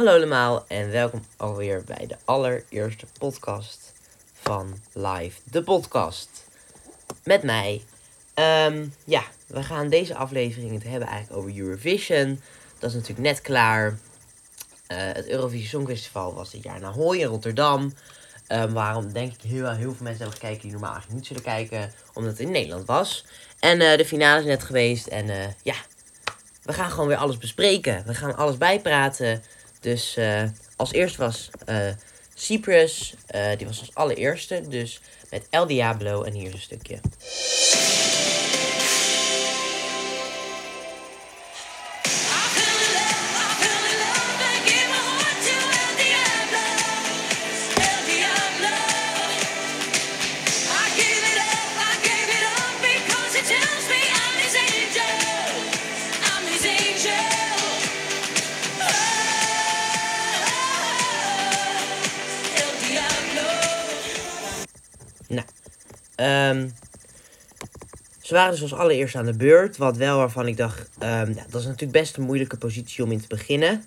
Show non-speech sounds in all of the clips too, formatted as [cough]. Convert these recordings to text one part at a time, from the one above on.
Hallo allemaal en welkom alweer bij de allereerste podcast van Live, de podcast. Met mij. Ehm, ja, we gaan deze aflevering het hebben eigenlijk over Eurovision. Dat is natuurlijk net klaar. Eh, het Eurovisie Songfestival was dit jaar in Ahoy in Rotterdam. Um, waarom denk ik heel, heel veel mensen hebben gekeken die normaal eigenlijk niet zullen kijken, omdat het in Nederland was. En eh, de finale is net geweest en eh, ja, we gaan gewoon weer alles bespreken. We gaan alles bijpraten. Dus uh, als eerst was uh, Cyprus, uh, die was als allereerste. Dus met El Diablo en hier is een stukje. Um, ze waren dus als allereerste aan de beurt. Wat wel waarvan ik dacht, ja, dat is natuurlijk best een moeilijke positie om in te beginnen.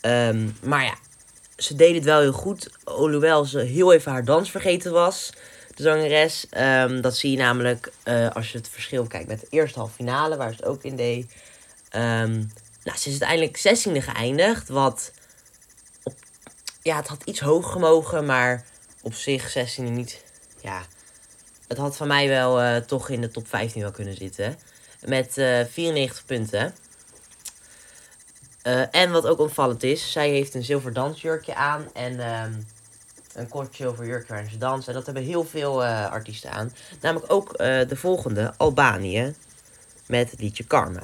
Um, maar ja, ze deden het wel heel goed. Hoewel ze heel even haar dans vergeten was, de zangeres. dat zie je namelijk uh, als je het verschil kijkt met de eerste halve finale, waar ze het ook in deed. nou, ze is uiteindelijk 16e geëindigd. Wat ja, het had iets hoger gemogen, maar op zich 16e niet. Ja, het had van mij wel uh, toch in de top 15 wel kunnen zitten. Met uh, 94 punten. Uh, en wat ook opvallend is, zij heeft een zilver dansjurkje aan. En um, een kort zilver jurkje waarin ze dansen. En dat hebben heel veel artiesten aan. Namelijk ook de volgende, Albanië. Met het liedje Karma.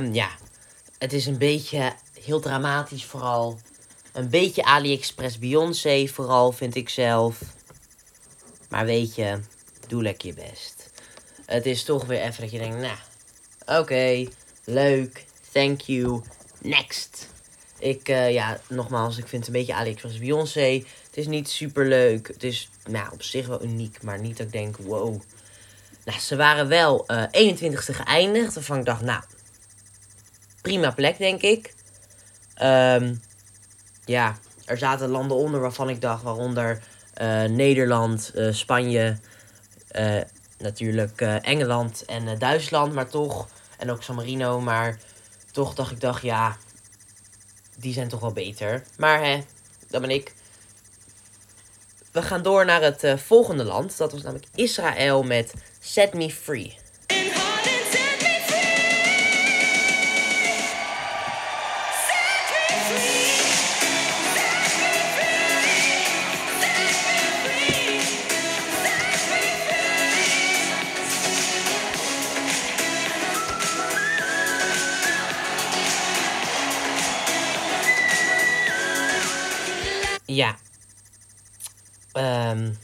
Um, ja, het is een beetje heel dramatisch vooral. Een beetje AliExpress Beyoncé vooral, vind ik zelf. Maar weet je, doe lekker je best. Het is toch weer even dat je denkt, nou, oké, leuk, thank you, next. Ik, uh, ja, nogmaals, ik vind het een beetje AliExpress Beyoncé. Het is niet super leuk. Het is, nou, op zich wel uniek, maar niet dat ik denk, wow nou, ze waren wel uh, 21ste geëindigd. Waarvan ik dacht, nou, prima plek, denk ik. Um, ja, er zaten landen onder waarvan ik dacht, waaronder uh, Nederland, uh, Spanje, uh, natuurlijk Engeland en Duitsland, maar toch, en ook San Marino, maar toch dacht ik, dacht, ja, die zijn toch wel beter. Maar hè, dat ben ik. We gaan door naar het volgende land. Dat was namelijk Israël met Set Me Free. Um,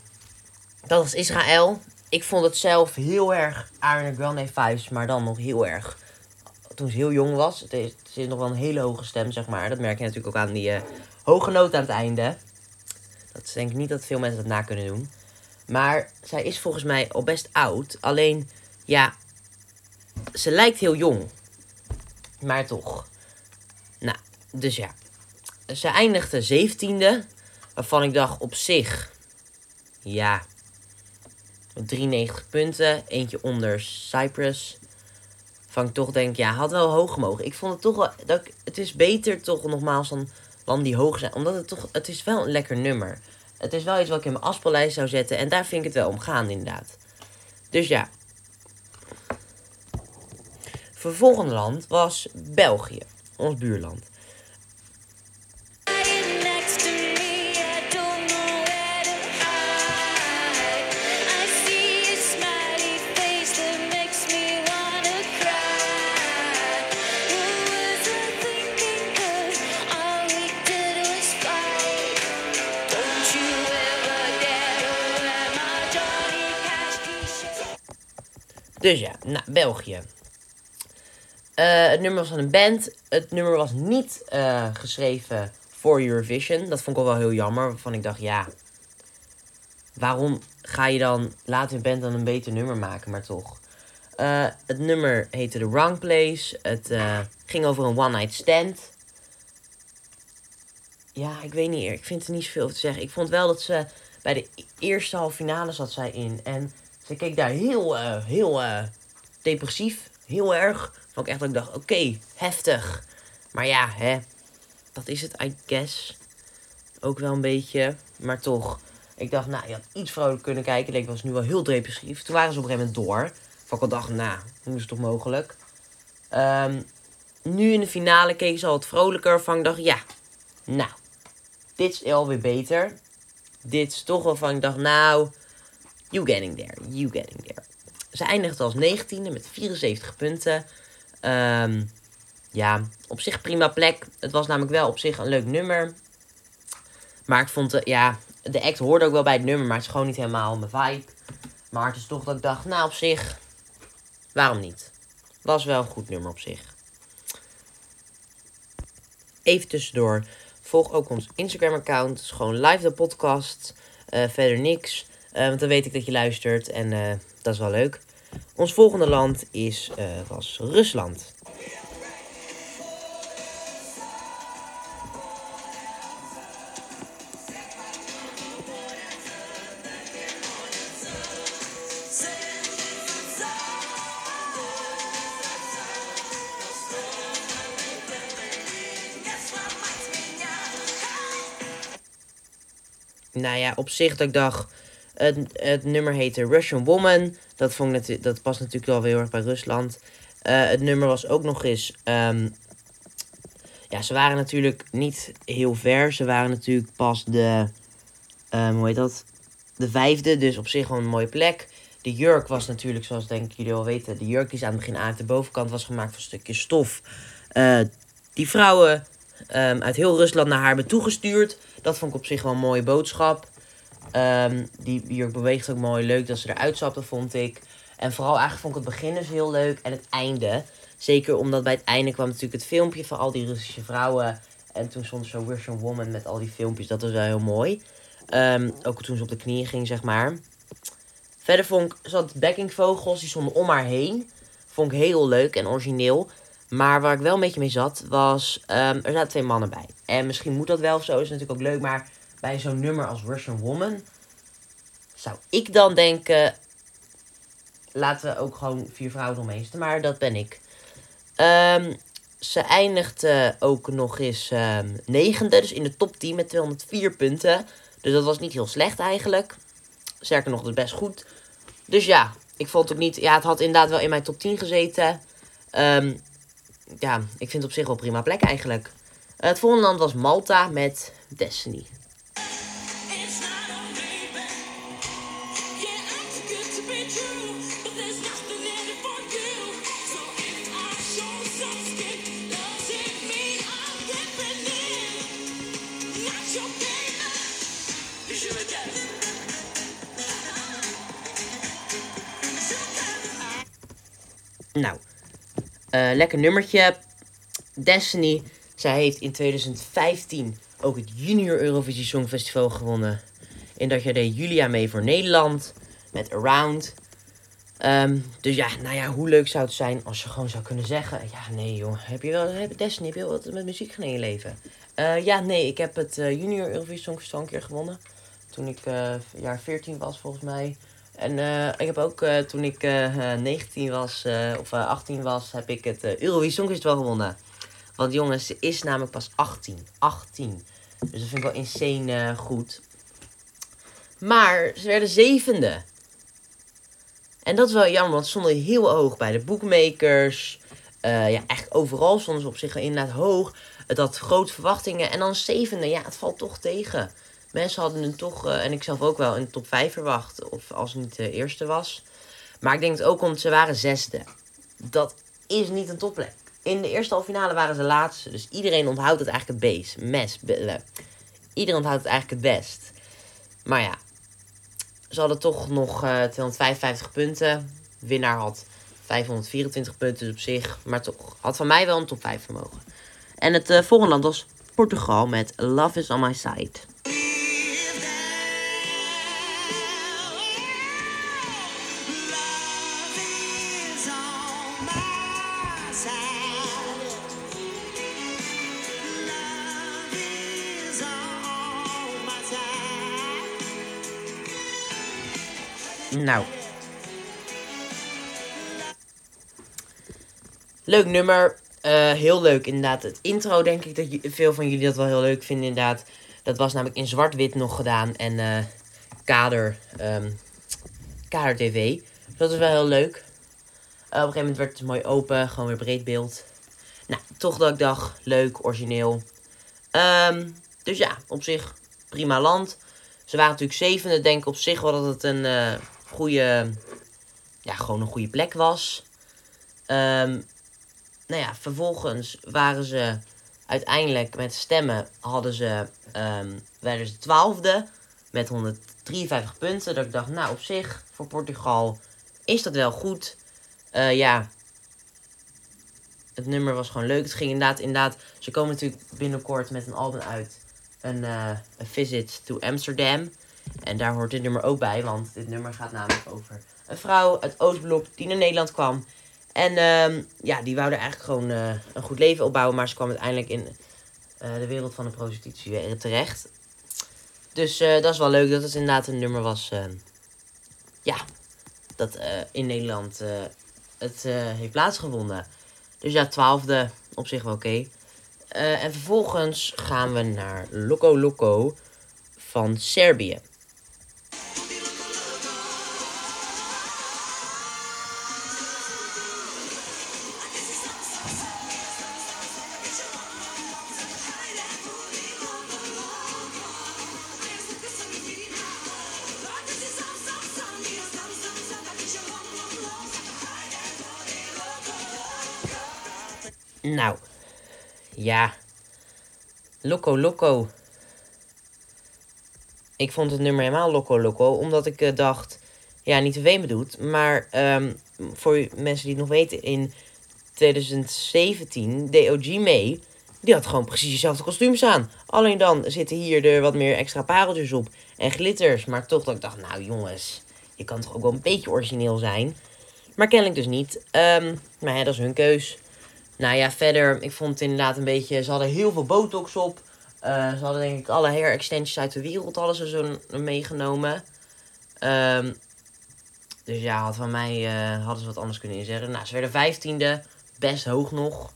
dat was Israël ik vond het zelf heel erg Ariana Grande vibes, maar dan nog heel erg toen ze heel jong was. Het is, nog wel een hele hoge stem, zeg maar. Dat merk je natuurlijk ook aan die uh, hoge noot aan het einde. Dat denk ik niet dat veel mensen dat na kunnen doen. Maar zij is volgens mij al best oud. Alleen, ja, ze lijkt heel jong. Maar toch. Nou, dus ja. Ze eindigde 17e. Waarvan ik dacht op zich. Ja, 93 punten. Eentje onder Cyprus. Van ik toch denk, ja, had wel hoog mogen. Ik vond het toch wel. Dat het is beter toch nogmaals dan landen die hoog zijn. Omdat het toch. Het is wel een lekker nummer. Het is wel iets wat ik in mijn afspeellijst zou zetten. En daar vind ik het wel om gaan, inderdaad. Dus ja. Vervolgende land was België. Ons buurland. Dus ja, nou, België. Eh, het nummer was van een band. Het nummer was niet eh, geschreven voor Eurovision. Dat vond ik al wel heel jammer. Waarvan ik dacht, ja. Waarom ga je dan later een band dan een beter nummer maken, maar toch. Uh, het nummer heette The Wrong Place. Het ging over een one-night stand. Ja, ik weet niet. Ik vind er niet zoveel over te zeggen. Ik vond wel dat ze bij de eerste halve finale zat zij in. En ze keek daar heel, heel depressief. Heel erg ook echt dat ik dacht, oké, heftig. Maar ja, hè. Dat is het, I guess. Ook wel een beetje. Maar toch. Ik dacht, nou, je had iets vrolijk kunnen kijken. Ik was nu wel heel depressief. Toen waren ze op een gegeven moment door. Van ik al dacht, nou, hoe is het toch mogelijk? Um, nu in de finale keek ze al wat vrolijker. Van ik dacht, ja, nou, dit is alweer beter. Dit is toch wel van ik dacht, nou, you getting there, you getting there. Ze eindigde als 19e met 74 punten. Um, ja, op zich prima plek. Het was namelijk wel op zich een leuk nummer. Maar ik vond, de, ja, de act hoorde ook wel bij het nummer, maar het is gewoon niet helemaal mijn vibe. Maar het is toch dat ik dacht, nou op zich, waarom niet? Was wel een goed nummer op zich. Even tussendoor, volg ook ons Instagram-account. is gewoon live de podcast. Uh, verder niks. Uh, want dan weet ik dat je luistert en uh, dat is wel leuk. Ons volgende land is, uh, was Rusland. Nou ja, op zich dat ik dacht, het, het nummer heette Russian Woman. Dat, vond ik dat past natuurlijk wel heel erg bij Rusland. Uh, het nummer was ook nog eens. Um, ja, ze waren natuurlijk niet heel ver. Ze waren natuurlijk pas de. Um, hoe heet dat? De vijfde. Dus op zich gewoon een mooie plek. De jurk was natuurlijk, zoals denk ik jullie al weten. De jurk is aan het begin aan. De bovenkant was gemaakt van stukjes stof. Uh, die vrouwen um, uit heel Rusland naar haar hebben toegestuurd. Dat vond ik op zich wel een mooie boodschap. Um, die jurk beweegt ook mooi. Leuk dat ze eruit stapte, vond ik. En vooral eigenlijk vond ik het begin dus heel leuk. En het einde. Zeker omdat bij het einde kwam natuurlijk het filmpje van al die Russische vrouwen. En toen stond zo'n Russian Woman met al die filmpjes. Dat was wel heel mooi. Um, ook toen ze op de knieën ging, zeg maar. Verder vond ik, zat backingvogels, die stonden om haar heen. Vond ik heel leuk en origineel. Maar waar ik wel een beetje mee zat, was... Um, er zaten twee mannen bij. En misschien moet dat wel of zo, is natuurlijk ook leuk. Maar bij zo'n nummer als Russian Woman zou ik dan denken, laten we ook gewoon vier vrouwen omheen. Maar dat ben ik. Um, ze eindigde ook nog eens um, negende, dus in de top 10 met 204 punten. Dus dat was niet heel slecht eigenlijk. Sterker nog, dat best goed. Dus ja, ik vond het niet... Ja, het had inderdaad wel in mijn top 10 gezeten. Um, ja, ik vind het op zich wel prima plek eigenlijk. het volgende land was Malta met Destiny. Lekker nummertje. Destiny. Zij heeft in 2015 ook het Junior Eurovisie Songfestival gewonnen. In dat jaar deed Julia mee voor Nederland. Met Around. Um, dus ja, nou ja, hoe leuk zou het zijn als je gewoon zou kunnen zeggen... Ja, nee joh, heb je wel, heb, Destiny, heb je wel wat met muziek gedaan in je leven? Uh, ja, nee, ik heb het uh, Junior Eurovisie Songfestival een keer gewonnen. Toen ik uh, jaar 14 was volgens mij. En uh, ik heb ook uh, toen ik uh, 19 was, of 18 was, heb ik het Eurovisie Songfestival gewonnen. Want jongens, ze is namelijk pas 18. 18. Dus dat vind ik wel insane goed. Maar ze werden zevende. En dat is wel jammer, want ze stonden heel hoog bij de bookmakers. ja, eigenlijk overal stonden ze op zich inderdaad hoog. Het had grote verwachtingen. En dan zevende, ja, het valt toch tegen. Mensen hadden hem toch, uh, en ik zelf ook wel, de top 5 verwacht. Of als het niet de eerste was. Maar ik denk het ook omdat ze waren zesde. Dat is niet een topplek. In de eerste halve finale waren ze laatste. Dus iedereen onthoudt het eigenlijk het best. Mes. Iedereen onthoudt het eigenlijk het best. Maar ja. Ze hadden toch nog uh, 255 punten. Winnaar had 524 punten op zich. Maar toch, had van mij wel een top 5 vermogen. En het uh, volgende land was Portugal met Love is on my side. Nou. Leuk nummer. Uh, heel leuk inderdaad. Het intro denk ik dat veel van jullie dat wel heel leuk vinden inderdaad. Dat was namelijk in zwart-wit nog gedaan. En uh, kader, um, kader tv. dat is wel heel leuk. Uh, op een gegeven moment werd het mooi open. Gewoon weer breed beeld. Nou, toch dat ik dacht, leuk, origineel. Um, dus ja, op zich prima land. Ze waren natuurlijk zevende. Denk op zich wel dat het een goede, ja, gewoon een goede plek was. Um, nou ja, vervolgens waren ze uiteindelijk met stemmen hadden ze, um, werden ze twaalfde met 153 punten. Dat ik dacht, nou op zich, voor Portugal is dat wel goed. Uh, ja, het nummer was gewoon leuk. Het ging inderdaad, inderdaad, ze komen natuurlijk binnenkort met een album uit. Een, een Visit to Amsterdam. En daar hoort dit nummer ook bij, want dit nummer gaat namelijk over een vrouw uit Oostblok die naar Nederland kwam. En uh, ja, die wou er eigenlijk gewoon uh, een goed leven opbouwen, maar ze kwam uiteindelijk in uh, de wereld van de prostitutie terecht. Dus uh, dat is wel leuk dat het inderdaad een nummer was. Ehm, ja, dat in Nederland het heeft plaatsgevonden. Dus ja, twaalfde op zich wel oké. En vervolgens gaan we naar Loco Loco van Servië. Ja. Loco Loco. Ik vond het nummer helemaal Loco Loco, omdat ik uh, dacht, ja, niet te doet. Maar um, voor mensen die het nog weten, in 2017 DOG mee. Die had gewoon precies dezelfde kostuums aan. Alleen dan zitten hier er wat meer extra pareltjes op en glitters. Maar toch dat ik dacht, nou jongens, je kan toch ook wel een beetje origineel zijn. Maar kennelijk dus niet. Um, maar ja, dat is hun keus. Nou ja, verder, ik vond het inderdaad een beetje... Ze hadden heel veel botox op. Uh, ze hadden denk ik alle hair extensions uit de wereld ze zo meegenomen. Um, dus ja, had van mij uh, hadden ze wat anders kunnen inzetten. Nou, ze werden vijftiende. Best hoog nog.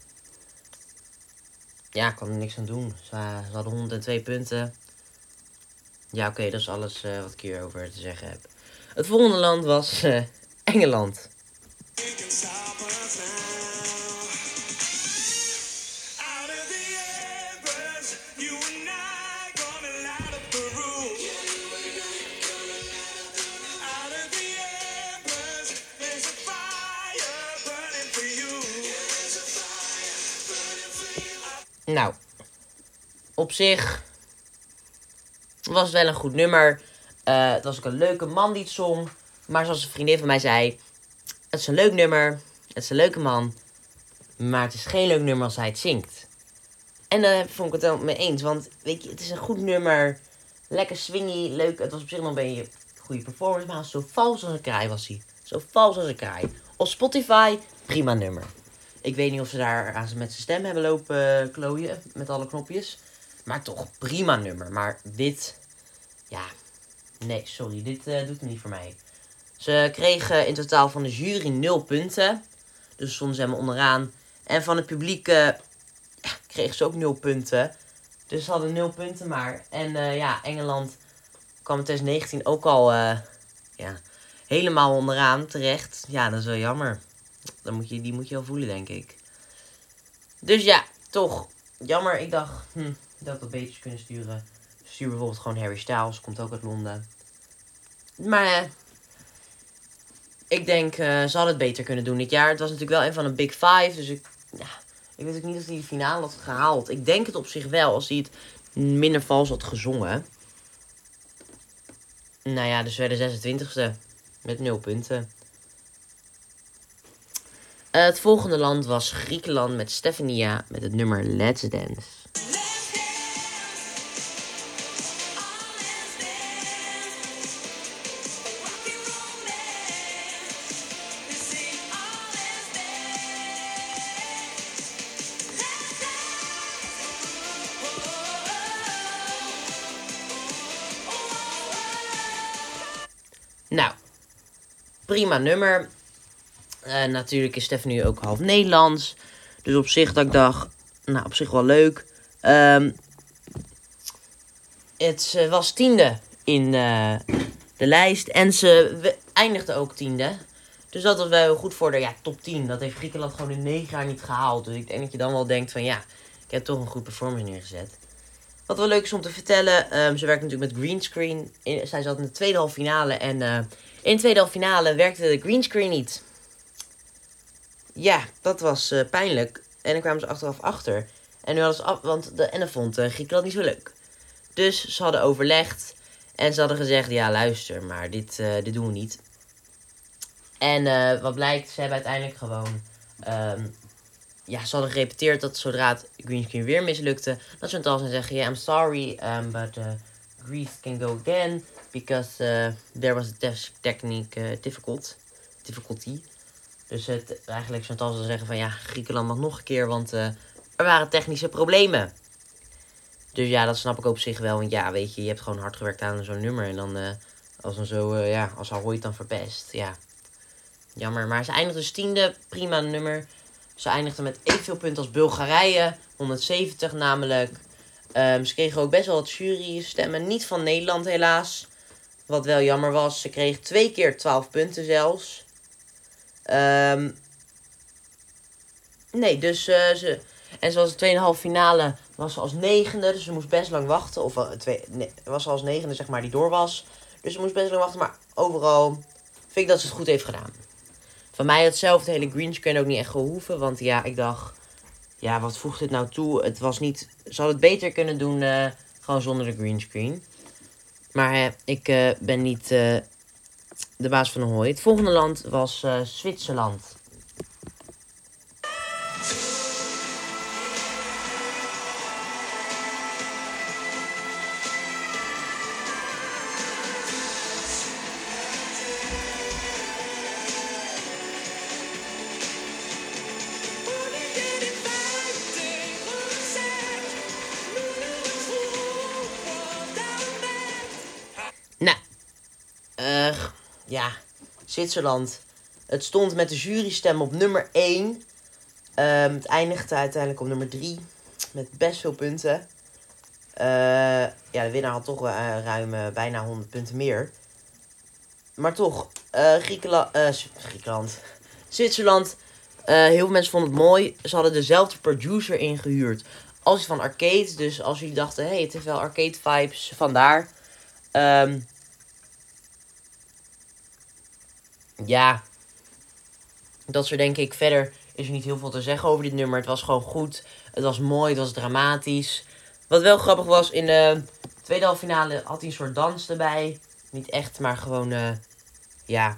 Ja, ik kan er niks aan doen. Ze, hadden 102 punten. Ja, oké, dat is alles wat ik hierover te zeggen heb. Het volgende land was Engeland. Nou, op zich was het wel een goed nummer. Uh, het was ook een leuke man die het zong. Maar zoals een vriendin van mij zei: Het is een leuk nummer. Het is een leuke man. Maar het is geen leuk nummer als hij het zingt. En daar vond ik het wel mee eens. Want weet je, het is een goed nummer. Lekker swingy, leuk. Het was op zich nog een beetje goede performance. Maar zo vals als een kraai was hij. Zo vals als een kraai. Op Spotify, prima nummer. Ik weet niet of ze daar aan met zijn stem hebben lopen klooien. Met alle knopjes. Maar toch, prima nummer. Maar dit, ja, nee, sorry. Dit uh, doet het niet voor mij. Ze kregen in totaal van de jury 0 punten. Dus stonden ze helemaal onderaan. En van het publiek uh, kregen ze ook 0 punten. Dus ze hadden 0 punten maar. En ja, Engeland kwam in 2019 ook al ja, helemaal onderaan terecht. Ja, dat is wel jammer. Dan moet je, die moet je wel voelen, denk ik. Dus ja, toch. Jammer. Ik dacht, hm, dat ik dat beter kunnen sturen. Stuur bijvoorbeeld gewoon Harry Styles. Komt ook uit Londen. Maar eh, ik denk, uh, ze hadden het beter kunnen doen dit jaar. Het was natuurlijk wel een van de Big Five. Dus ik, ja, ik weet ook niet of hij de finale had gehaald. Ik denk het op zich wel. Als hij het minder vals had gezongen. Nou ja, dus werden 26e. Met 0 punten. Het volgende land was Griekenland met Stefania met het nummer Let's Dance. Nou, prima nummer. Uh, natuurlijk is Stephanie ook half Nederlands. Dus op zich dat ik dacht, nou op zich wel leuk. Um, het was tiende in uh, de lijst. En ze eindigde ook tiende. Dus dat was wel goed voor de ja, top 10. Dat heeft Griekenland gewoon in 9 jaar niet gehaald. Dus ik denk dat je dan wel denkt van ja, ik heb toch een goed performance neergezet. Wat wel leuk is om te vertellen, um, ze werkt natuurlijk met greenscreen. Zij zat in de tweede halve finale en in de tweede halve finale werkte de greenscreen niet. Ja, dat was uh, pijnlijk. En dan kwamen ze achteraf achter. En nu hadden ze af, want de Enne vond uh, Griekenland niet zo leuk. Dus ze hadden overlegd. En ze hadden gezegd, ja luister, maar dit, uh, dit doen we niet. En wat blijkt, ze hebben uiteindelijk gewoon... Um, ja, ze hadden gerepeteerd dat zodra het greenscreen weer mislukte... dat ze het al zijn zeggen, yeah, I'm sorry, um, but Greece can go again... because there was a technique difficult, difficulty. Dus het, eigenlijk zou zeggen van ja, Griekenland mag nog een keer, want uh, er waren technische problemen. Dus ja, dat snap ik op zich wel. Want ja, weet je, je hebt gewoon hard gewerkt aan zo'n nummer. En dan, uh, als dan zo, uh, ja, als Ahoy het dan verpest. Ja, jammer. Maar ze eindigde dus tiende, prima nummer. Ze eindigde met evenveel punten als Bulgarije, 170 namelijk. Um, ze kregen ook best wel wat jurystemmen. Niet van Nederland helaas. Wat wel jammer was. Ze kreeg twee keer 12 punten zelfs. Um, nee, dus uh, ze. En zoals de 2,5 finale was ze als negende. Dus ze moest best lang wachten. Of uh, twee, was ze als negende, zeg maar, die door was. Dus ze moest best lang wachten. Maar overal vind ik dat ze het goed heeft gedaan. Van mij hetzelfde hele greenscreen ook niet echt gehoeven. Want ja, ik dacht. Ja, wat voegt dit nou toe? Het was niet. Ze het beter kunnen doen. Uh, gewoon zonder de greenscreen. Maar ik ben niet de baas van de hooi. Het volgende land was uh, Zwitserland. Zwitserland. Het stond met de jurystem op nummer 1. Um, ehm, het eindigde uiteindelijk op nummer 3. Met best veel punten. Uh, ja, de winnaar had toch uh, ruim uh, bijna 100 punten meer. Maar toch, Griekenland, Griekenland. Zwitserland. heel veel mensen vonden het mooi. Ze hadden dezelfde producer ingehuurd als die van Arcade. Dus als jullie dachten, hé, hey, heeft wel arcade vibes, vandaar. Um, ja, dat er denk ik. Verder is er niet heel veel te zeggen over dit nummer. Het was gewoon goed. Het was mooi. Het was dramatisch. Wat wel grappig was, in de tweede halve finale had hij een soort dans erbij. Niet echt, maar gewoon, uh, ja.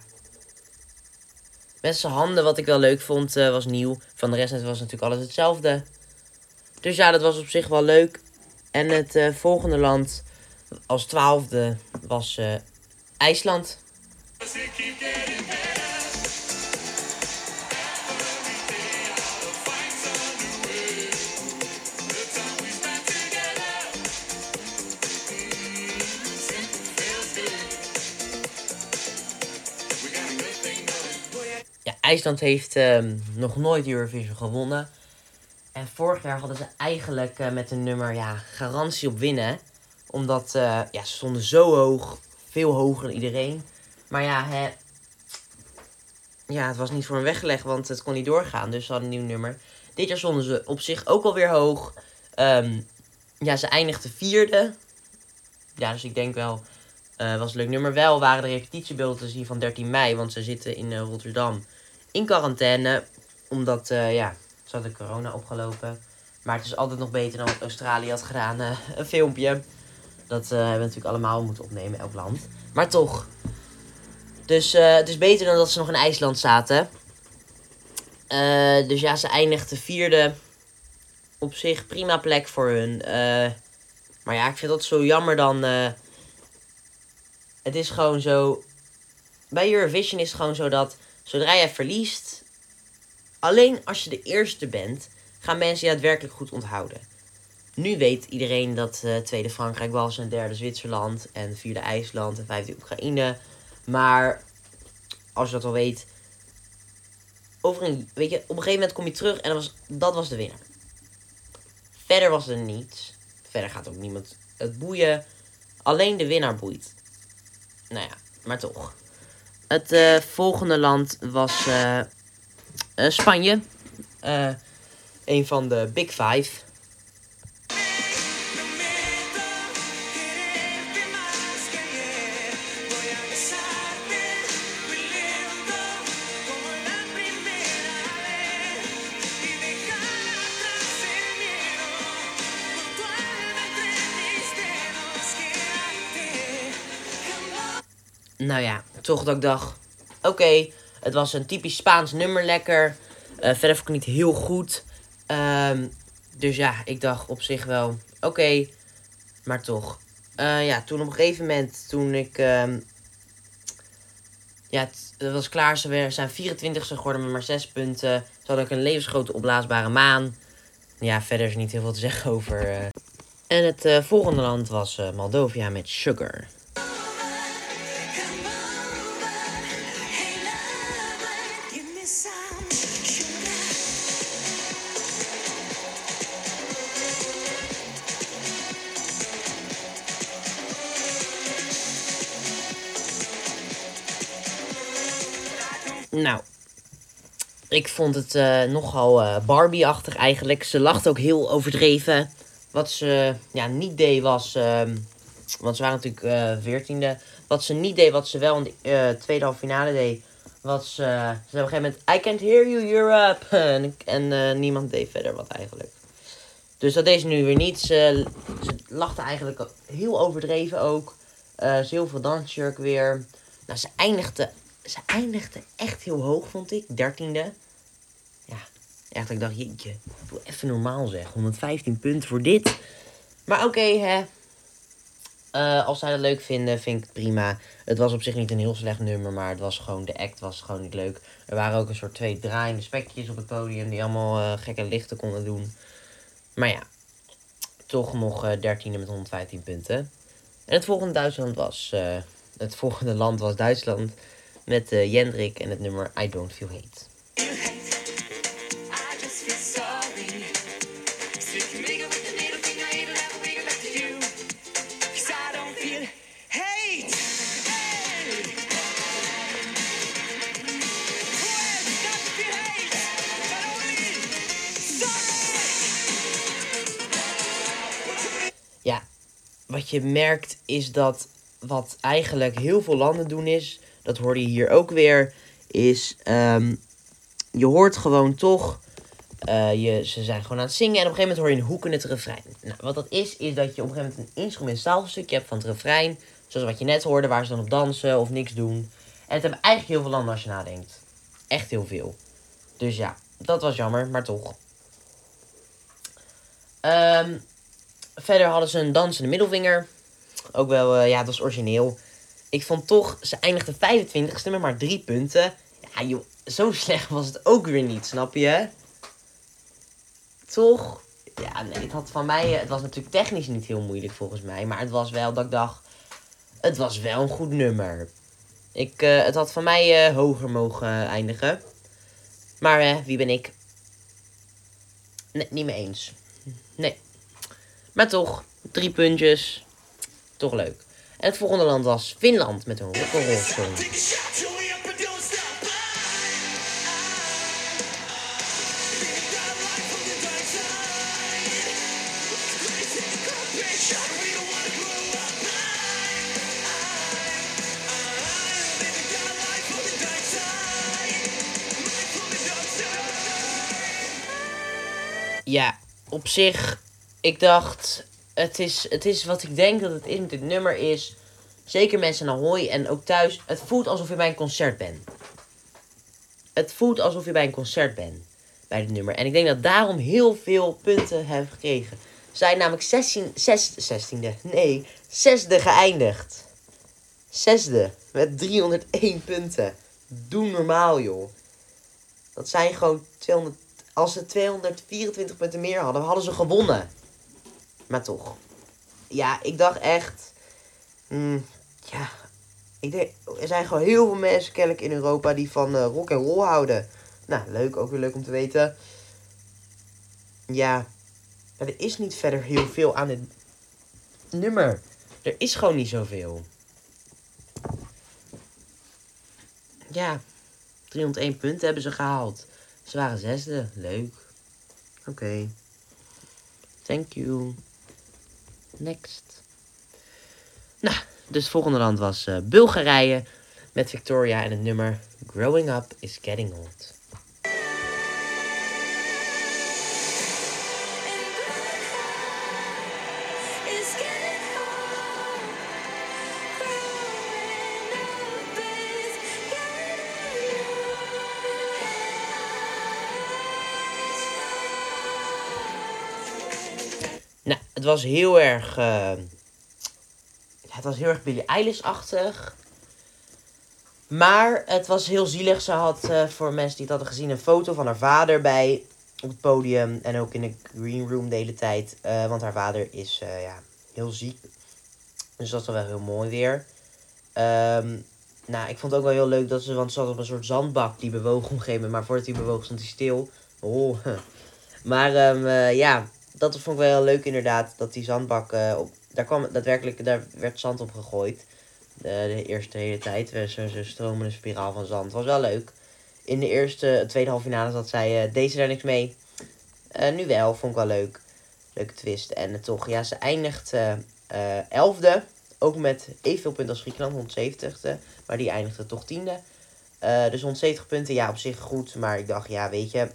Met zijn handen, wat ik wel leuk vond, uh, was nieuw. Van de rest was natuurlijk alles hetzelfde. Dus ja, dat was op zich wel leuk. En het uh, volgende land als twaalfde was IJsland. IJsland heeft um, nog nooit Eurovision gewonnen. En vorig jaar hadden ze eigenlijk uh, met een nummer ja, garantie op winnen. Omdat uh, ja, ze stonden zo hoog, veel hoger dan iedereen. Maar ja, hè, ja, het was niet voor hem weggelegd, want het kon niet doorgaan. Dus ze hadden een nieuw nummer. Dit jaar stonden ze op zich ook alweer hoog. Um, ja, ze eindigde vierde. Ja, dus ik denk wel, uh, was een leuk nummer. Wel waren de repetitiebeelden te van 13 mei, want ze zitten in Rotterdam in quarantaine. Omdat, uh, ja, ze hadden corona opgelopen. Maar het is altijd nog beter dan wat Australië had gedaan. [laughs] een filmpje. Dat hebben we natuurlijk allemaal moeten opnemen, elk land. Maar toch, dus het is beter dan dat ze nog in IJsland zaten. Eh, dus ja, ze eindigde vierde. Op zich prima plek voor hun. Eh, maar ja, ik vind dat zo jammer dan. eh, het is gewoon zo. Bij Eurovision is het gewoon zo dat zodra jij verliest. Alleen als je de eerste bent, gaan mensen je daadwerkelijk goed onthouden. Nu weet iedereen dat eh, tweede Frankrijk was en derde Zwitserland en vierde IJsland en vijfde Oekraïne. Maar als je dat al weet, over een, weet je, op een gegeven moment kom je terug en dat was, dat was de winnaar. Verder was er niets. Verder gaat ook niemand het boeien. Alleen de winnaar boeit. Nou ja, maar toch. Het eh, volgende land was eh, eh, Spanje. Een van de Big Five. Nou ja, toch dat ik dacht... Oké, het was een typisch Spaans nummer lekker. Eh, verder vond ik niet heel goed. Ehm, dus ja, ik dacht op zich wel... Oké, maar toch. Eh, ja, toen op een gegeven moment, toen ik... ehm, ja, het, was klaar. Ze zijn 24 e geworden met maar 6 punten. Ze hadden ook een levensgrote opblaasbare maan. Ja, verder is er niet heel veel te zeggen over. eh. En het volgende land was eh, Moldovia met Sugar. Nou, ik vond het eh, nogal eh, Barbie-achtig eigenlijk. Ze lacht ook heel overdreven. Wat ze ja, niet deed was. ehm, want ze waren natuurlijk eh, veertiende. wat ze niet deed, wat ze wel in de tweede halve finale deed. Was. ze zei op een gegeven moment: I can't hear you, Europe. [laughs] en niemand deed verder wat eigenlijk. Dus dat deed ze nu weer niet. Ze, ze lachte eigenlijk heel overdreven ook. Eh ze heel veel dansjurk weer. Nou, ze eindigde ze eindigde echt heel hoog, vond ik. Dertiende. Ja, echt, ik dacht, jeetje, doe even normaal zeg. 115 punten voor dit. Maar oké, hè. Eh, als zij dat leuk vinden, vind ik het prima. Het was op zich niet een heel slecht nummer, maar het was gewoon, de act was gewoon niet leuk. Er waren ook een soort twee draaiende spekjes op het podium die allemaal eh, gekke lichten konden doen. Maar ja, toch nog eh dertiende met 115 punten. En het volgende Duitsland was, het volgende land was Duitsland met eh, Jendrik en het nummer I Don't Feel Hate. Wat je merkt is dat wat eigenlijk heel veel landen doen is, dat hoorde je hier ook weer, is ehm, je hoort gewoon toch, eh, je, ze zijn gewoon aan het zingen en op een gegeven moment hoor je een hoek in het refrein. Nou, wat dat is, is dat je op een gegeven moment een instrumentaal stukje hebt van het refrein, zoals wat je net hoorde, waar ze dan op dansen of niks doen. En het hebben eigenlijk heel veel landen als je nadenkt. Echt heel veel. Dus ja, dat was jammer, maar toch. Ehm, verder hadden ze een dansende middelvinger. Ook wel, eh, ja, dat was origineel. Ik vond toch, ze eindigde 25ste met maar drie punten. Ja, joh, zo slecht was het ook weer niet, snap je? Toch? Ja, nee, het had van mij, eh, het was natuurlijk technisch niet heel moeilijk volgens mij. Maar het was wel dat ik dacht, het was wel een goed nummer. Ik, eh, het had van mij eh, hoger mogen eindigen. Maar eh, wie ben ik? Nee, niet mee eens. Nee. Maar toch, drie puntjes. Toch leuk. En het volgende land was Finland met een rock'n'roll song. Ja, op zich, ik dacht, het is, het is wat ik denk dat het met dit nummer is. Zeker mensen naar Ahoy en ook thuis. Het voelt alsof je bij een concert bent. het voelt alsof je bij een concert bent. Bij dit nummer. En ik denk dat daarom heel veel punten hebben gekregen. Zijn namelijk 16, 16e, nee, zesde geëindigd. Zesde, met 301 punten. Doe normaal, joh. Dat zijn gewoon 200... Als ze 224 punten meer hadden, hadden ze gewonnen. Maar toch. Ja, ik dacht echt... mm, ja, ik denk, er zijn gewoon heel veel mensen kennelijk in Europa die van eh, rock en roll houden. Nou, leuk, ook weer leuk om te weten. Ja, maar er is niet verder heel veel aan dit nummer. Er is gewoon niet zoveel. Ja, 301 punten hebben ze gehaald. Ze waren zesde. Leuk. Oké. Thank you. Next. Nou, dus volgende land was eh, Bulgarije. Met Victoria en het nummer Growing Up is Getting Old. It's getting het was heel erg. eh, het was heel erg Billie Eilish-achtig. Maar het was heel zielig. Ze had eh, voor mensen die het hadden gezien een foto van haar vader bij op het podium. En ook in de green room de hele tijd. eh, want haar vader is ja, heel ziek. Dus dat was wel heel mooi weer. Ehm, nou, ik vond het ook wel heel leuk dat ze, want ze zat op een soort zandbak die bewoog op een gegeven moment. Maar voordat die bewoog stond hij stil. Oh, [laughs] maar ehm, eh, ja, dat vond ik wel heel leuk inderdaad. Dat die zandbak, eh, op, daar kwam daadwerkelijk, daar werd zand op gegooid. De, eerste hele tijd. Zo'n zo stromende spiraal van zand. was wel leuk. In de eerste, tweede halve finale zat zij, eh, deed ze daar niks mee. Eh, nu wel, vond ik wel leuk. Leuke twist. En toch, ja, ze eindigt elfde. Ook met evenveel punten als Griekenland, 170ste. Maar die eindigde toch tiende. Dus 170 punten, ja, op zich goed. Maar ik dacht, ja, weet je,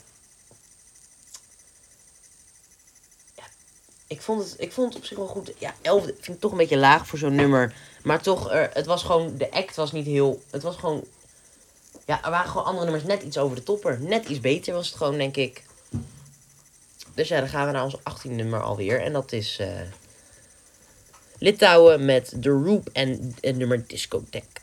ik vond, het, ik vond het op zich wel goed. Ja, 11 vind ik toch een beetje laag voor zo'n nummer. Maar toch, er, het was gewoon, de act was niet heel. Het was gewoon. Ja, er waren gewoon andere nummers net iets over de topper. Net iets beter was het gewoon, denk ik. Dus ja, dan gaan we naar ons 18 nummer alweer. En dat is. eh Litouwen met The Roop en het nummer Discotheque.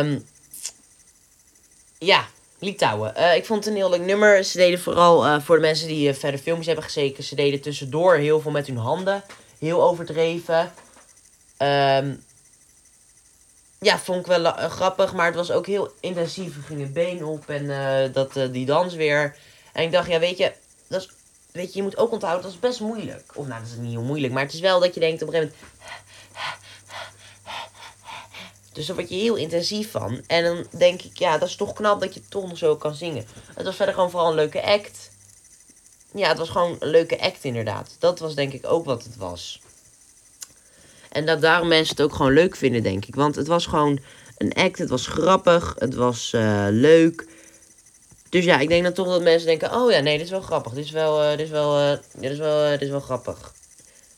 Ehm ja, Litouwen. Eh, ik vond het een heel leuk nummer. Ze deden vooral eh, voor de mensen die eh, verder filmpjes hebben gezeken. Ze deden tussendoor heel veel met hun handen. Heel overdreven. Ehm, ja, vond ik wel grappig. Maar het was ook heel intensief. Er ging het been op en dat, die dans weer. En ik dacht, ja, weet je, dat is, weet je, je moet ook onthouden, dat is best moeilijk. Of nou, dat is niet heel moeilijk. Maar het is wel dat je denkt op een gegeven moment. Dus daar word je heel intensief van. En dan denk ik, ja, dat is toch knap dat je toch nog zo kan zingen. Het was verder gewoon vooral een leuke act. Ja, het was gewoon een leuke act inderdaad. Dat was denk ik ook wat het was. En dat daarom mensen het ook gewoon leuk vinden, denk ik. Want het was gewoon een act, het was grappig, het was eh, leuk. Dus ja, ik denk dan toch dat mensen denken, oh ja, nee, dit is wel grappig. Dit is wel, eh, dit is wel, eh, dit is wel, dit is wel grappig.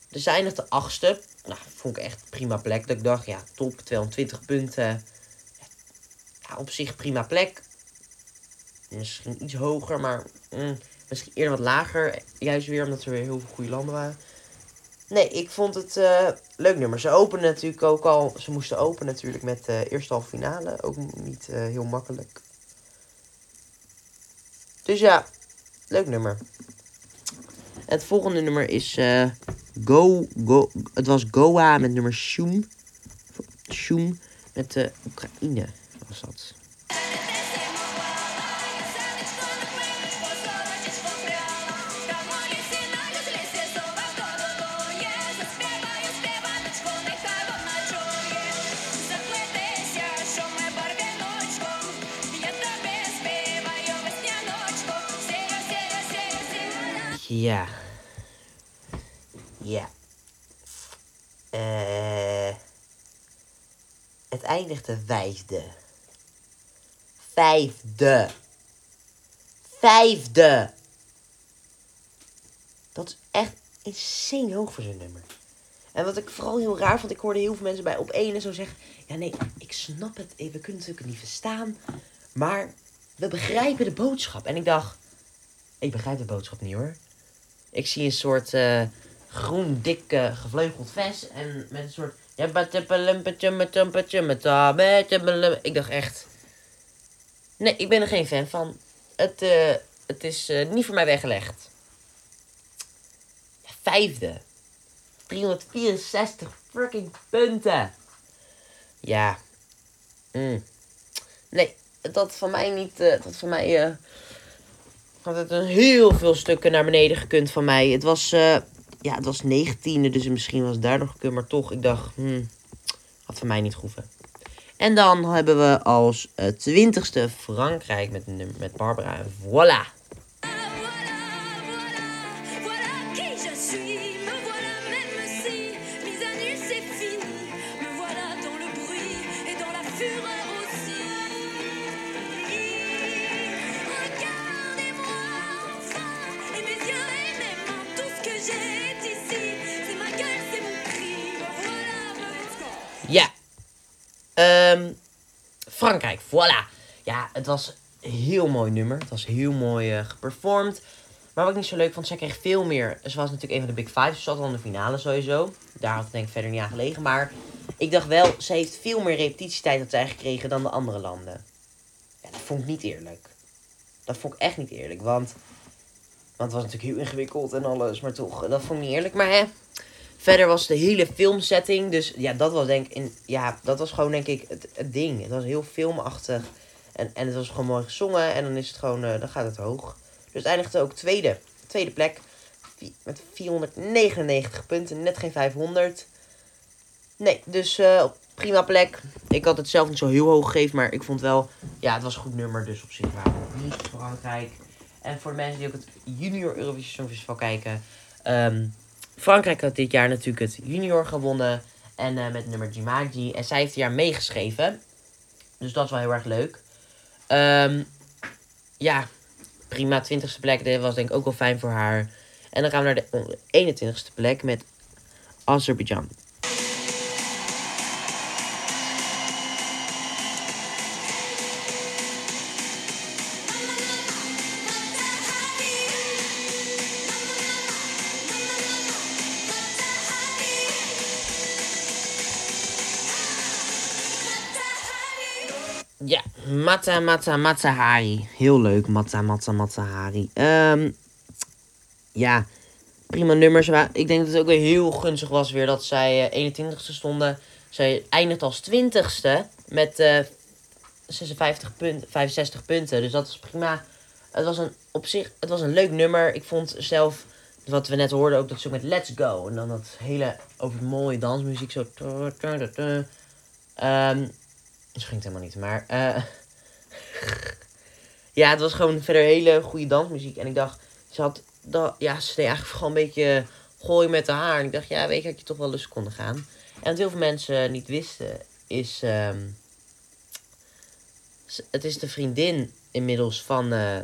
Dus ze eindigde achtste. Nou, vond ik echt prima plek. Dat ik dacht, ja, top, 220 punten. Ja, op zich prima plek. Misschien iets hoger, maar mm, misschien eerder wat lager. Juist weer omdat er weer heel veel goede landen waren. Nee, ik vond het eh leuk nummer. Ze openen natuurlijk ook al. Ze moesten openen natuurlijk met de eerste halve finale. Ook niet eh, heel makkelijk. Dus ja, leuk nummer. Het volgende nummer is eh, Go, Go. Het was Goa met nummer Shum. Shum met de Oekraïne was dat. Ja. Ja. Eh. Het eindigde vijfde. Vijfde. Vijfde. Dat is echt insane hoog voor zo'n nummer. En wat ik vooral heel raar vond, ik hoorde heel veel mensen bij op één en zo zeggen... Ja, nee, ik snap het. We kunnen natuurlijk niet verstaan. Maar we begrijpen de boodschap. En ik dacht, ik begrijp de boodschap niet hoor. Ik zie een soort eh, groen, dik, eh, gevleugeld vest. En met een soort... Ik dacht echt... Nee, ik ben er geen fan van. Het, eh, het is eh, niet voor mij weggelegd. Vijfde. 364 fucking punten. Ja. Mm. Nee, dat van mij niet. dat van mij. had het een heel veel stukken naar beneden gekund van mij. Het was. Eh, ja, het was 19e, dus misschien was het daar nog gekund. Maar toch, ik dacht. Hmm, had van mij niet gehoeven. En dan hebben we als eh, twintigste Frankrijk met, een met Barbara. En. Voilà, Ehm, Frankrijk, voilà. Ja, het was een heel mooi nummer. Het was heel mooi eh, geperformed. Maar wat niet zo leuk vond, zij kreeg veel meer. Ze was natuurlijk een van de Big Five. Ze zat al in de finale sowieso. Daar had het denk ik verder niet aan gelegen. Maar ik dacht wel, ze heeft veel meer repetitietijd had zij gekregen dan de andere landen. Ja, dat vond ik niet eerlijk. Dat vond ik echt niet eerlijk. Want, want het was natuurlijk heel ingewikkeld en alles. Maar toch, dat vond ik niet eerlijk. Maar hè, Verder was de hele filmsetting. Dus ja, dat was denk ik. In, ja, dat was gewoon denk ik het, het ding. Het was heel filmachtig. En, en het was gewoon mooi gezongen. En dan is het gewoon. eh, dan gaat het hoog. Dus het eindigde ook tweede. Tweede plek. Met 499 punten. Net geen 500. Nee, dus eh, prima plek. Ik had het zelf niet zo heel hoog gegeven. Maar ik vond wel. Ja, het was een goed nummer. Dus op zich waarom ook niet. Frankrijk. En voor de mensen die ook het Junior Eurovisie Songfestival kijken. ehm, Frankrijk had dit jaar natuurlijk het junior gewonnen. En eh, met nummer Jimaji. En zij heeft dit jaar meegeschreven. Dus dat is wel heel erg leuk. Ehm, ja, prima. 20ste plek. Dit was denk ik ook wel fijn voor haar. En dan gaan we naar de 21ste plek met Azerbeidzjan. Mata Mata Matahari. Heel leuk, Mata Mata Matahari. Ehm ja, prima nummers. Ik denk dat het ook weer heel gunstig was weer dat zij eh, 21ste stonden. Zij eindigt als 20ste met eh 56 punt, 65 punten. Dus dat is prima. Het was een, op zich, het was een leuk nummer. Ik vond zelf, wat we net hoorden, ook dat ze met Let's Go. En dan dat hele over mooie dansmuziek zo. Ehm dat ging helemaal niet, maar... eh ja, het was gewoon verder hele goede dansmuziek. En ik dacht, ze had... Dat, ja, ze deed eigenlijk gewoon een beetje gooien met de haar. En ik dacht, ja, weet je, had je toch wel lust konden gaan. En wat heel veel mensen niet wisten, is... ehm, het is de vriendin inmiddels van eh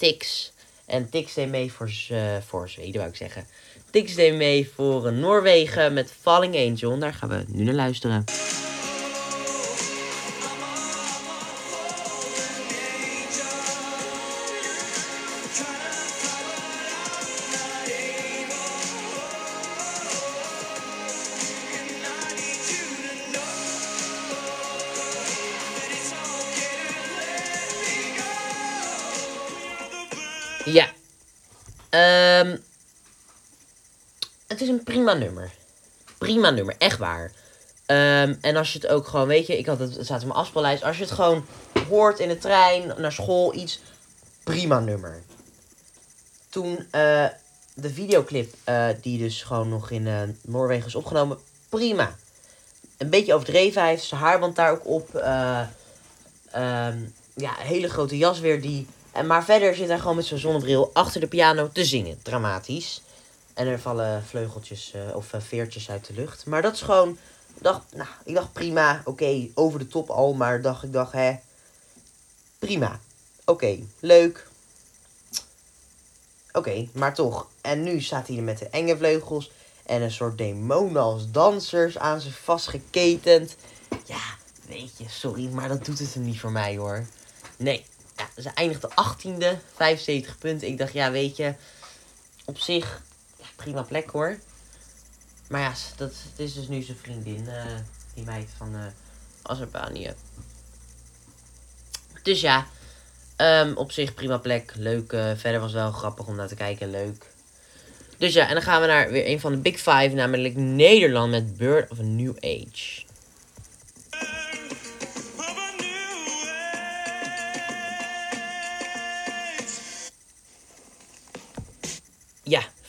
Tix. En Tix deed mee voor, eh, voor Zweden, wou ik zeggen. Tix deed mee voor eh, Noorwegen met Falling Angel. Daar gaan we nu naar luisteren. Prima nummer, echt waar. Ehm, en als je het ook gewoon, weet je, ik had het, het staat in mijn afspeellijst. Als je het gewoon hoort in de trein, naar school, iets. Prima nummer. Toen eh, de videoclip, eh, die dus gewoon nog in eh, Noorwegen is opgenomen, prima. Een beetje overdreven, hij heeft zijn haarband daar ook op. eh, ehm, ja, hele grote jas weer die. En, maar verder zit hij gewoon met zijn zonnebril achter de piano te zingen. Dramatisch. En er vallen vleugeltjes eh, of eh, veertjes uit de lucht. Maar dat is gewoon dacht, nou, ik dacht prima. Oké, over de top al. Maar dacht, ik dacht, hè. Prima. Oké, leuk. Oké, maar toch. En nu staat hij er met de enge vleugels. En een soort demonen als dansers aan ze vastgeketend. Ja, weet je, sorry, maar dat doet het hem niet voor mij hoor. Nee, ja, ze eindigde 18e, 75 punten. Ik dacht, ja, weet je, op zich, prima plek hoor. Maar ja, dat, het is dus nu zijn vriendin, eh, die meid van Azerbainië. Dus ja, ehm, op zich prima plek, leuk. eh, verder was wel grappig om naar te kijken, leuk. Dus ja, en dan gaan we naar weer een van de Big Five, namelijk Nederland met Bird of a New Age.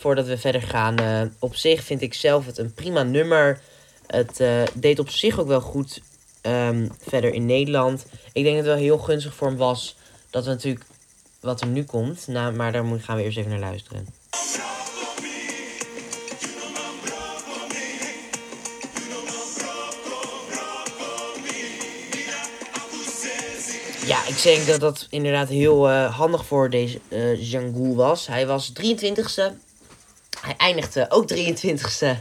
Voordat we verder gaan. eh, op zich vind ik zelf het een prima nummer. Het eh, deed op zich ook wel goed ehm, verder in Nederland. Ik denk dat het wel heel gunstig voor hem was. Dat we natuurlijk wat er nu komt. Nou, maar daar gaan we eerst even naar luisteren. Ja, ik denk dat dat inderdaad heel eh, handig voor deze eh Django was. Hij was 23ste. Hij eindigde ook 23ste.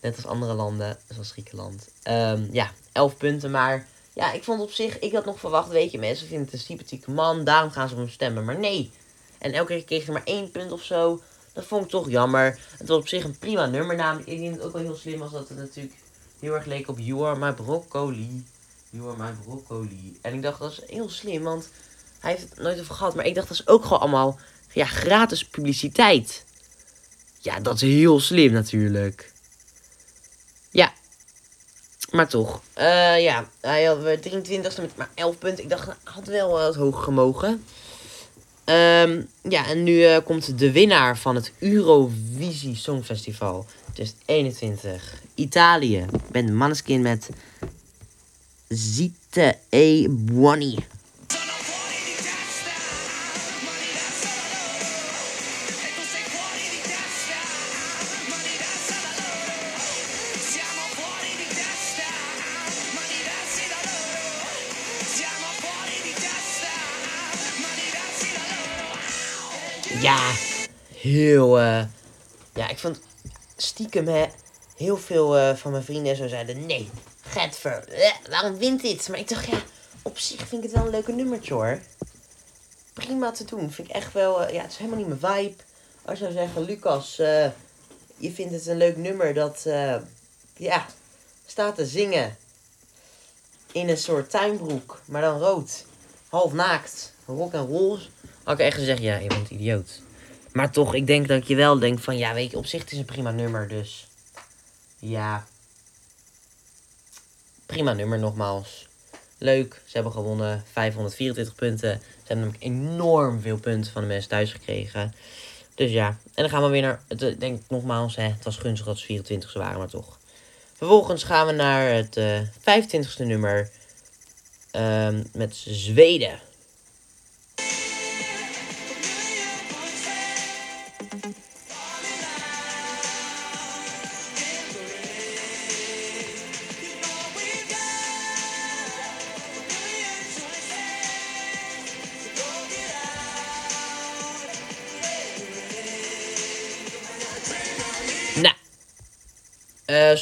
Net als andere landen, zoals Griekenland. Ehm, ja, 11 punten. Maar ja, ik vond op zich, ik had nog verwacht, weet je, mensen vinden het een sympathieke man. Daarom gaan ze op hem stemmen. Maar nee. En elke keer kreeg hij maar één punt of zo. Dat vond ik toch jammer. Het was op zich een prima nummer. Namelijk, ik denk dat het ook wel heel slim was dat het natuurlijk heel erg leek op You Are My Broccoli. You Are My Broccoli. En ik dacht, dat is heel slim, want hij heeft het nooit over gehad. Maar ik dacht, dat is ook gewoon allemaal ja, gratis publiciteit. Ja, dat is heel slim natuurlijk. Ja. Maar toch. Eh, ja, hij had weer 23ste met maar 11 punten. Ik dacht, hij had wel eh, wat hoger gemogen. Ehm, ja, en nu eh, komt de winnaar van het Eurovisie Songfestival 2021. Italië. Ben Maneskin met Zite e. heel. eh ja, ik vond stiekem hè, heel veel eh, van mijn vrienden en zo zeiden: nee, Getver, eh, waarom wint dit? Maar ik dacht, ja, op zich vind ik het wel een leuke nummertje hoor. Prima te doen. Vind ik echt wel. ja, het is helemaal niet mijn vibe. Als je zou zeggen, Lucas, je vindt het een leuk nummer dat. ja, staat te zingen. In een soort tuinbroek, maar dan rood. Half naakt. Rock en roll. Had ik echt gezegd, ja, je bent idioot. Maar toch, ik denk dat je wel denkt van, ja, weet je, op zich is een prima nummer, dus. Ja. Prima nummer nogmaals. Leuk, ze hebben gewonnen. 524 punten. Ze hebben namelijk enorm veel punten van de mensen thuis gekregen. Dus ja, en dan gaan we weer naar, het, eh, denk ik nogmaals, hè, het was gunstig dat ze 24 waren, maar toch. Vervolgens gaan we naar het eh 25ste nummer. ehm, met Zweden.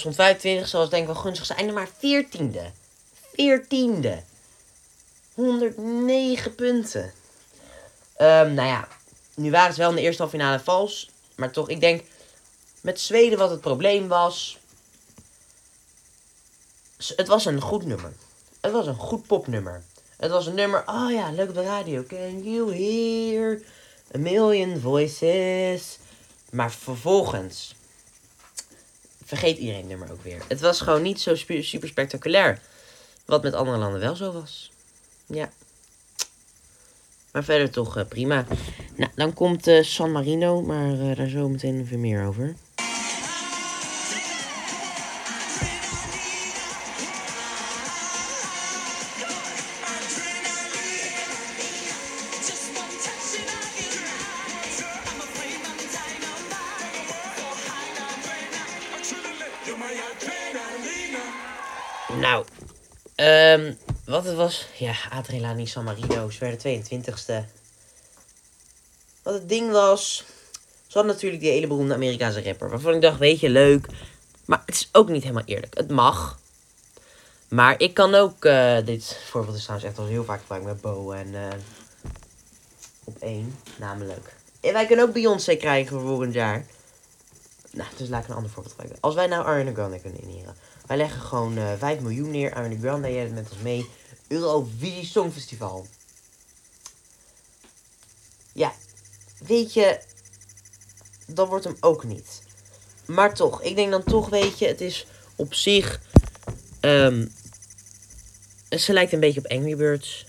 Stond 25, zoals denk ik wel gunstig zijn, maar 14e. 14e. 109 punten. Ehm, nou ja, nu waren ze wel in de eerste halve finale vals. Maar toch, ik denk met Zweden wat het probleem was. Het was een goed nummer. Het was een goed popnummer. Het was een nummer, oh ja, leuk op de radio. Can you hear a million voices? Maar vervolgens vergeet iedereen nummer ook weer. Het was gewoon niet zo super spectaculair. Wat met andere landen wel zo was. Ja. Maar verder toch eh, prima. Nou, dan komt eh, San Marino, maar eh, daar zo meteen even meer over. Ja, Adriana San Marino. Ze werden 22ste. Wat het ding was. Ze hadden natuurlijk die hele beroemde Amerikaanse rapper. Waarvan ik dacht, weet je, leuk. Maar het is ook niet helemaal eerlijk. Het mag. Maar ik kan ook. eh, dit voorbeeld is trouwens echt al heel vaak gebruikt met Bo en. eh, op één. Namelijk. En wij kunnen ook Beyoncé krijgen voor volgend jaar. Nou, dus laat ik een ander voorbeeld gebruiken. Als wij nou Ariana Grande kunnen inhuren. Wij leggen gewoon eh 5 miljoen neer. Ariana Grande, jij met ons mee. Eurovisie Songfestival. Ja, weet je, dat wordt hem ook niet. Maar toch, ik denk dan toch, weet je, het is op zich. ehm, ze lijkt een beetje op Angry Birds.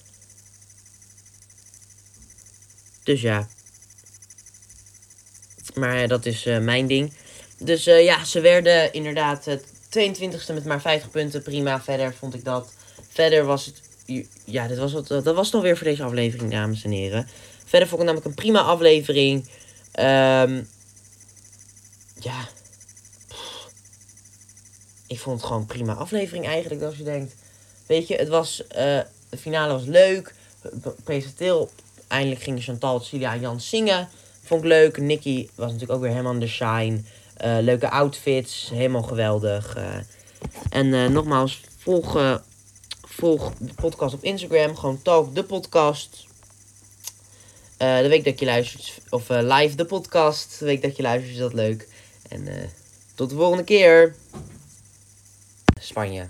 Dus ja. Maar eh, dat is eh, mijn ding. Dus eh, ja, ze werden inderdaad eh, 22e met maar 50 punten. Prima, verder vond ik dat. Verder was het. Ja, dit was het, dat was het alweer voor deze aflevering, dames en heren. Verder vond ik namelijk een prima aflevering. Ehm ja. Ik vond het gewoon een prima aflevering eigenlijk. Als je denkt. Weet je, het was. eh, de finale was leuk. Presenteel. Eindelijk gingen Chantal, Celia en Jan zingen. Vond ik leuk. Nicky was natuurlijk ook weer helemaal in de shine. Eh, leuke outfits. Helemaal geweldig. eh. en nogmaals, volg, eh, volg de podcast op Instagram. Gewoon Talk de podcast. Eh, de week dat je luistert. Of eh, live de podcast. De week dat je luistert is dat leuk. En eh, tot de volgende keer. Spanje.